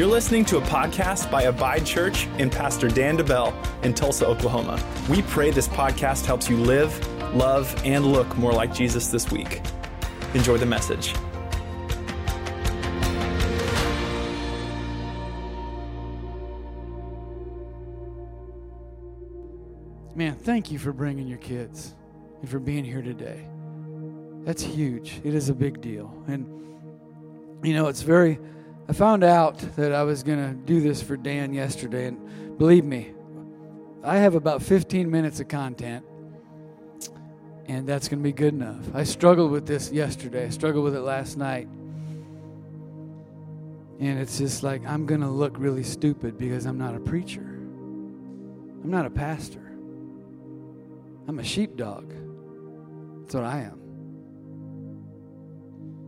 You're listening to a podcast by Abide Church and Pastor Dan DeBell in Tulsa, Oklahoma. We pray this podcast helps you live, love, and look more like Jesus this week. Enjoy the message. Man, thank you for bringing your kids and for being here today. That's huge. It is a big deal. And, you know, it's very, I found out that I was going to do this for Dan yesterday. And believe me, I have about 15 minutes of content, and that's going to be good enough. I struggled with this yesterday, I struggled with it last night. And it's just like, I'm going to look really stupid because I'm not a preacher, I'm not a pastor. I'm a sheepdog. That's what I am.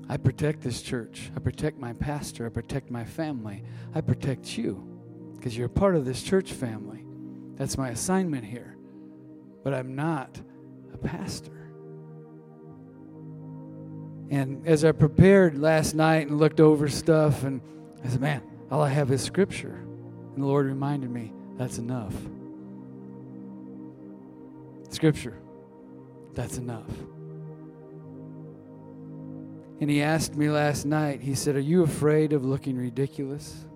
I protect this church. I protect my pastor. I protect my family. I protect you because you're a part of this church family. That's my assignment here. But I'm not a pastor. And as I prepared last night and looked over stuff, and I said, man, all I have is scripture. And the Lord reminded me, that's enough. Scripture. That's enough. And he asked me last night, he said, Are you afraid of looking ridiculous?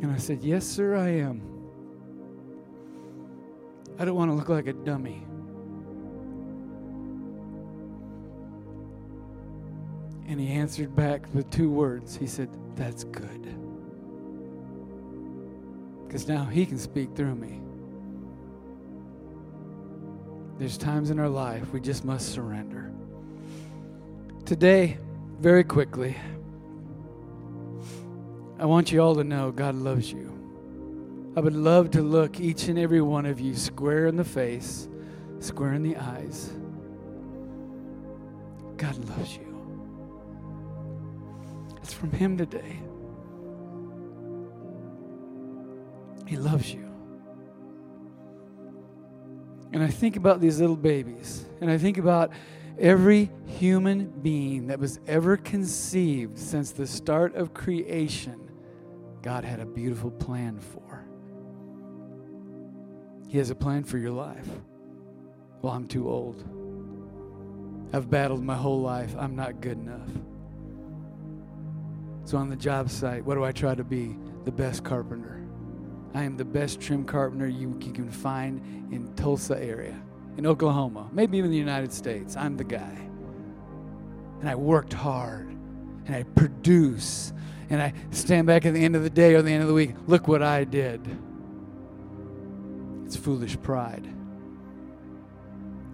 And I said, Yes, sir, I am. I don't want to look like a dummy. And he answered back with two words. He said, That's good because now He can speak through me. There's times in our life we just must surrender. Today, very quickly, I want you all to know God loves you. I would love to look each and every one of you square in the face, square in the eyes. God loves you. It's from Him today. He loves you. And I think about these little babies, and I think about every human being that was ever conceived since the start of creation. God had a beautiful plan for. He has a plan for your life. Well, I'm too old. I've battled my whole life. I'm not good enough. So on the job site, what do I try to be? The best carpenter. I am the best trim carpenter you, can find in Tulsa area, in Oklahoma, maybe even the United States. I'm the guy. And I worked hard and I produce and I stand back at the end of the day or the end of the week. Look what I did. It's foolish pride.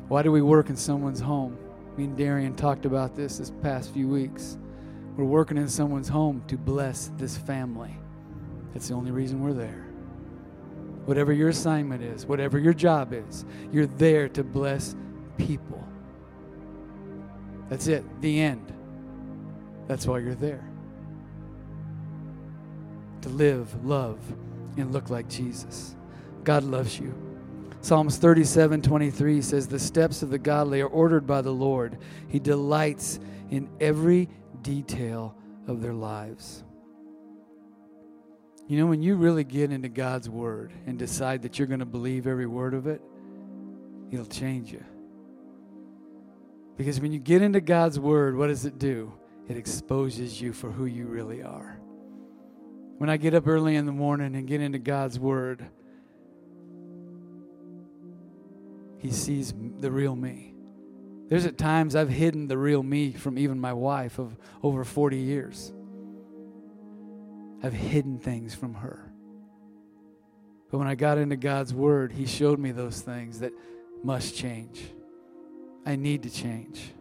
Why do we work in someone's home? Me and Darian talked about this this past few weeks. We're working in someone's home to bless this family. That's the only reason we're there. Whatever your assignment is, whatever your job is, you're there to bless people. That's it, the end. That's why you're there. To live, love, and look like Jesus. God loves you. Psalms 37 23 says, The steps of the godly are ordered by the Lord. He delights in every detail of their lives. You know, when you really get into God's Word and decide that you're going to believe every word of it, it'll change you. Because when you get into God's Word, what does it do? It exposes you for who you really are. When I get up early in the morning and get into God's Word, He sees the real me. There's at times I've hidden the real me from even my wife of over 40 years. I've hidden things from her. But when I got into God's Word, He showed me those things that must change. I need to change.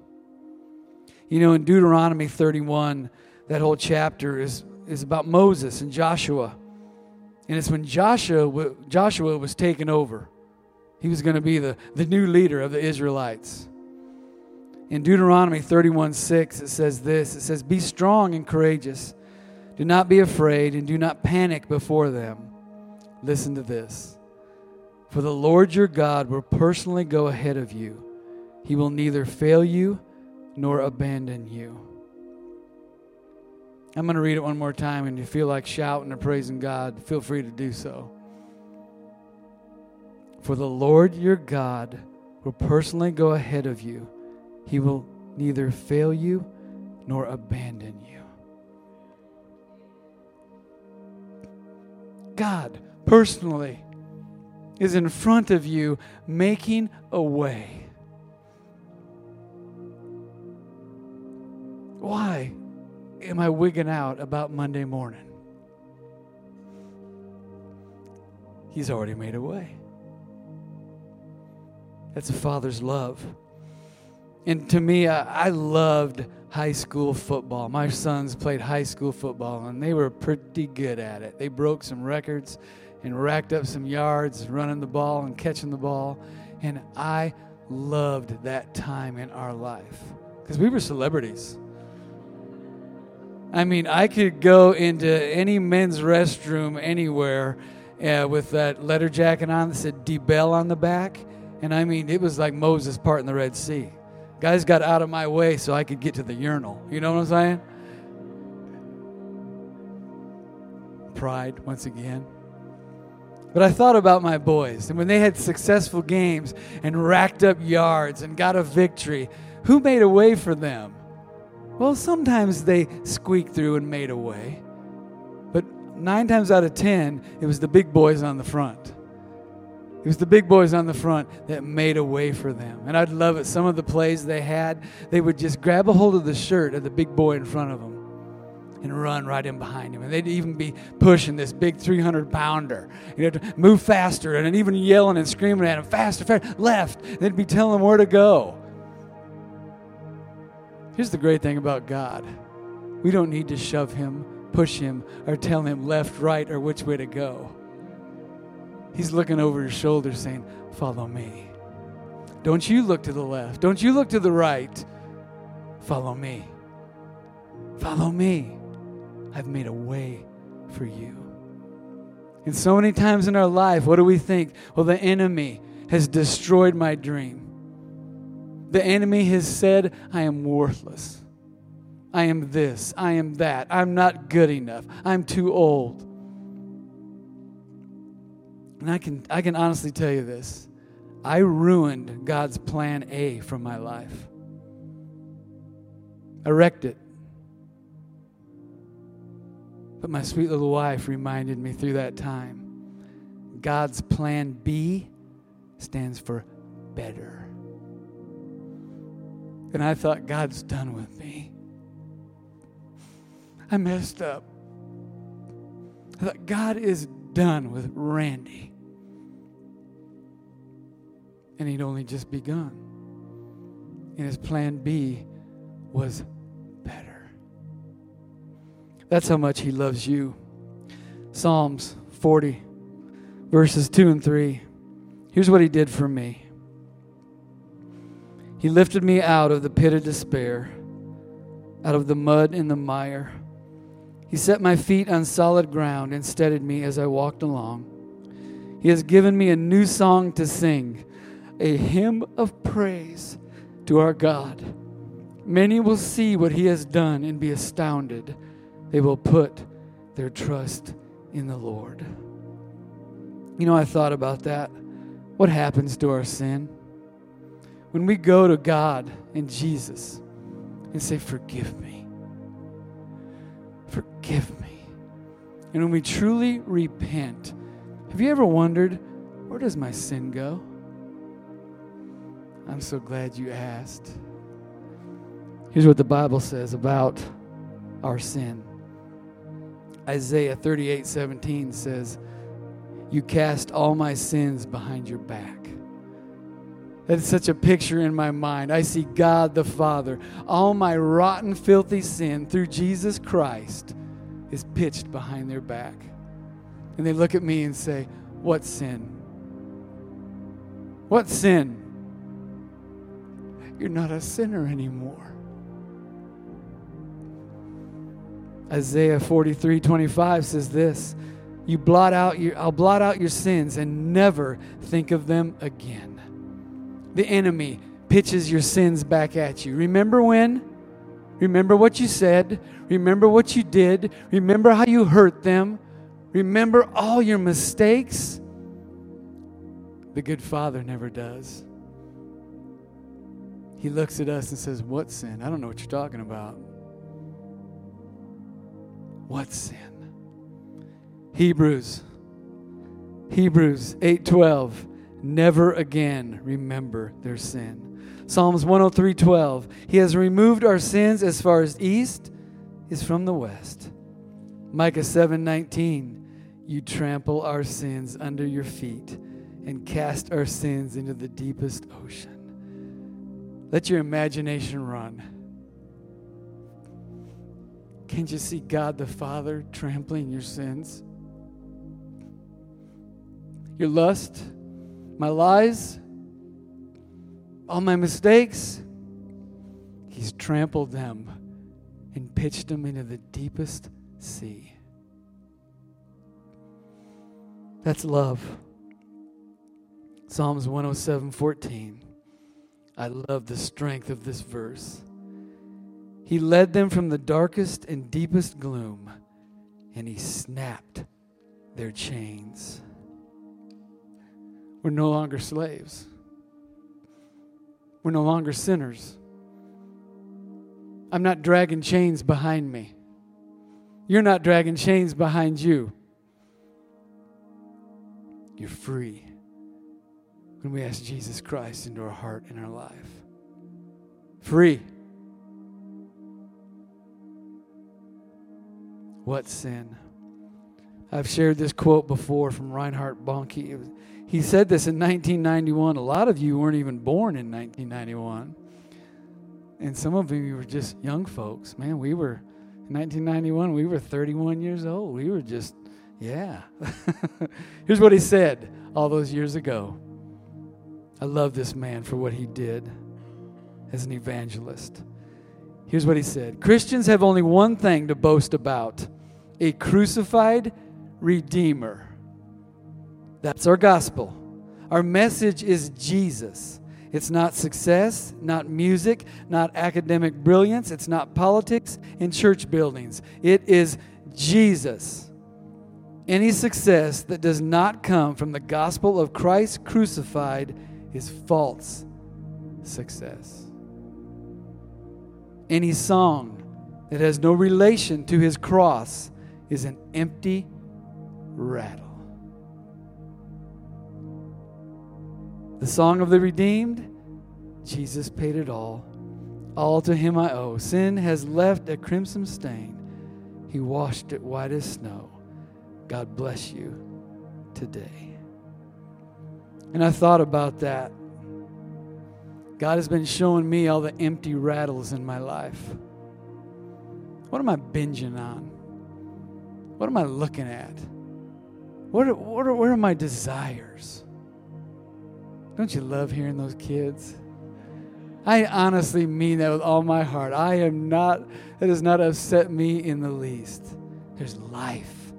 You know, in Deuteronomy 31, that whole chapter is, is about Moses and Joshua. And it's when Joshua, Joshua was taken over. He was going to be the, the new leader of the Israelites. In Deuteronomy 31 6, it says this It says, Be strong and courageous. Do not be afraid and do not panic before them. Listen to this. For the Lord your God will personally go ahead of you. He will neither fail you nor abandon you. I'm going to read it one more time, and if you feel like shouting or praising God, feel free to do so. For the Lord your God will personally go ahead of you, He will neither fail you nor abandon you. God personally is in front of you, making a way. Why am I wigging out about Monday morning? He's already made a way. That's a father's love. And to me, I, I, loved high school football. My sons played high school football, and they were pretty good at it. They broke some records and racked up some yards running the ball and catching the ball. And I loved that time in our life because we were celebrities. I mean, I could go into any men's restroom anywhere uh, with that letter jacket on that said DeBell on the back. And I mean, it was like Moses parting the Red Sea. Guys got out of my way so I could get to the urinal. You know what I'm saying? Pride, once again. But I thought about my boys, and when they had successful games and racked up yards and got a victory, who made a way for them? Well, sometimes they squeaked through and made a way. But nine times out of ten, it was the big boys on the front. It was the big boys on the front that made a way for them. And I'd love it. Some of the plays they had, they would just grab a hold of the shirt of the big boy in front of them and run right in behind him. And they'd even be pushing this big 300 pounder. You know, to move faster and even yelling and screaming at him, faster, faster, left. They'd be telling him where to go. Here's the great thing about God we don't need to shove him, push him, or tell him left, right, or which way to go. He's looking over his shoulder saying, Follow me. Don't you look to the left. Don't you look to the right. Follow me. Follow me. I've made a way for you. And so many times in our life, what do we think? Well, the enemy has destroyed my dream. The enemy has said, I am worthless. I am this. I am that. I'm not good enough. I'm too old. And I can, I can honestly tell you this I ruined God's plan A for my life. I wrecked it. But my sweet little wife reminded me through that time God's plan B stands for better. And I thought, God's done with me. I messed up. I thought, God is done with Randy. And he'd only just begun. And his plan B was better. That's how much he loves you. Psalms 40, verses 2 and 3. Here's what he did for me He lifted me out of the pit of despair, out of the mud and the mire. He set my feet on solid ground and steadied me as I walked along. He has given me a new song to sing, a hymn of praise to our God. Many will see what he has done and be astounded. They will put their trust in the Lord. You know, I thought about that. What happens to our sin? When we go to God and Jesus and say, Forgive me Forgive me. And when we truly repent, have you ever wondered, where does my sin go? I'm so glad you asked. Here's what the Bible says about our sin. Isaiah 38 17 says, You cast all my sins behind your back. That's such a picture in my mind. I see God the Father. All my rotten, filthy sin through Jesus Christ is pitched behind their back. And they look at me and say, What sin? What sin? You're not a sinner anymore. Isaiah 43 25 says this You blot out your, I'll blot out your sins and never think of them again. The enemy pitches your sins back at you. Remember when? Remember what you said. Remember what you did. Remember how you hurt them. Remember all your mistakes. The good Father never does. He looks at us and says, What sin? I don't know what you're talking about. What sin? Hebrews. Hebrews 8:12 never again remember their sin. Psalms 103:12 He has removed our sins as far as east is from the west. Micah 7:19 You trample our sins under your feet and cast our sins into the deepest ocean. Let your imagination run. Can't you see God the Father trampling your sins? Your lust, my lies, all my mistakes. He's trampled them and pitched them into the deepest sea. That's love. Psalms 107 14. I love the strength of this verse. He led them from the darkest and deepest gloom, and he snapped their chains. We're no longer slaves. We're no longer sinners. I'm not dragging chains behind me. You're not dragging chains behind you. You're free when we ask Jesus Christ into our heart and our life. Free. What sin? I've shared this quote before from Reinhard Bonnke. He said this in 1991. A lot of you weren't even born in 1991. And some of you were just young folks. Man, we were, in 1991, we were 31 years old. We were just, yeah. Here's what he said all those years ago. I love this man for what he did as an evangelist. Here's what he said Christians have only one thing to boast about a crucified Redeemer. That's our gospel. Our message is Jesus. It's not success, not music, not academic brilliance, it's not politics and church buildings. It is Jesus. Any success that does not come from the gospel of Christ crucified is false success. Any song that has no relation to his cross is an empty rattle. The song of the redeemed, Jesus paid it all. All to him I owe. Sin has left a crimson stain. He washed it white as snow. God bless you today. And I thought about that. God has been showing me all the empty rattles in my life. What am I binging on? What am I looking at? What are, what are, where are my desires? Don't you love hearing those kids? I honestly mean that with all my heart. I am not, that has not upset me in the least. There's life,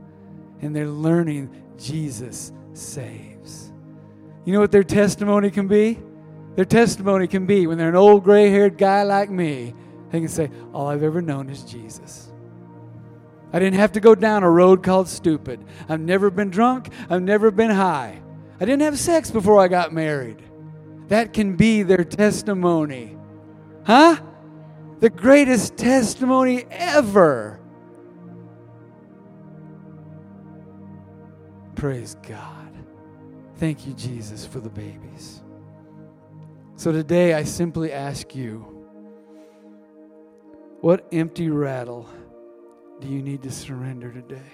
and they're learning Jesus saves. You know what their testimony can be? Their testimony can be when they're an old gray haired guy like me, they can say, All I've ever known is Jesus. I didn't have to go down a road called stupid. I've never been drunk. I've never been high. I didn't have sex before I got married. That can be their testimony. Huh? The greatest testimony ever. Praise God. Thank you, Jesus, for the babies. So today I simply ask you what empty rattle do you need to surrender today?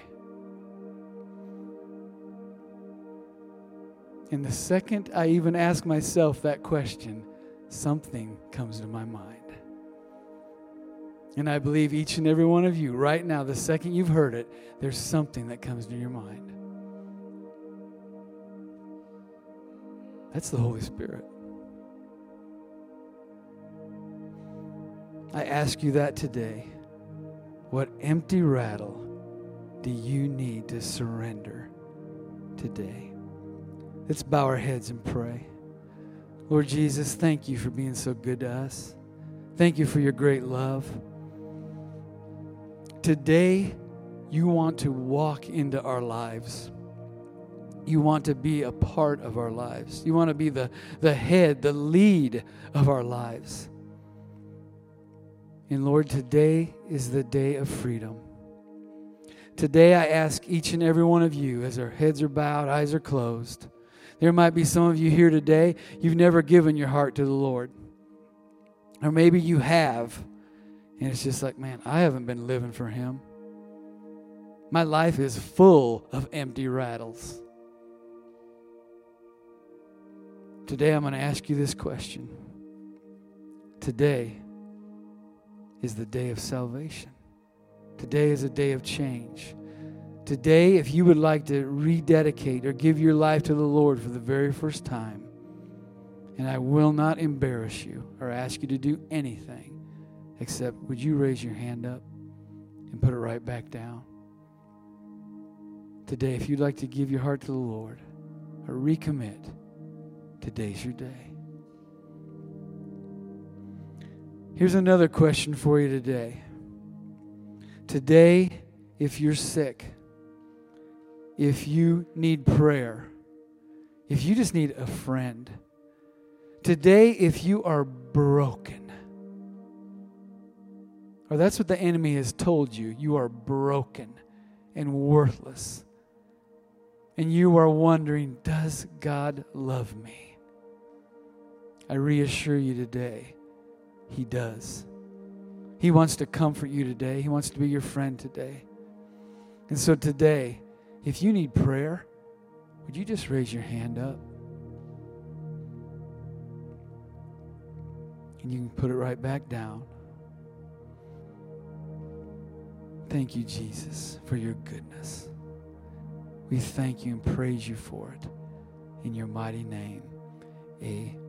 And the second I even ask myself that question, something comes to my mind. And I believe each and every one of you, right now, the second you've heard it, there's something that comes to your mind. That's the Holy Spirit. I ask you that today. What empty rattle do you need to surrender today? Let's bow our heads and pray. Lord Jesus, thank you for being so good to us. Thank you for your great love. today you want to walk into our lives. You want to be a part of our lives. You want to be the, the head, the lead of our lives. And Lord, today is the day of freedom. Today, I ask each and every one of you, as our heads are bowed, eyes are closed. There might be some of you here today, you've never given your heart to the Lord. Or maybe you have, and it's just like, man, I haven't been living for Him. My life is full of empty rattles. Today, I'm going to ask you this question. Today is the day of salvation. Today is a day of change. Today, if you would like to rededicate or give your life to the Lord for the very first time, and I will not embarrass you or ask you to do anything except would you raise your hand up and put it right back down? Today, if you'd like to give your heart to the Lord or recommit, today's your day. Here's another question for you today. Today, if you're sick, if you need prayer, if you just need a friend, today, if you are broken, or that's what the enemy has told you, you are broken and worthless, and you are wondering, does God love me? I reassure you today, He does. He wants to comfort you today. He wants to be your friend today. And so today, if you need prayer, would you just raise your hand up? And you can put it right back down. Thank you, Jesus, for your goodness. We thank you and praise you for it. In your mighty name, amen.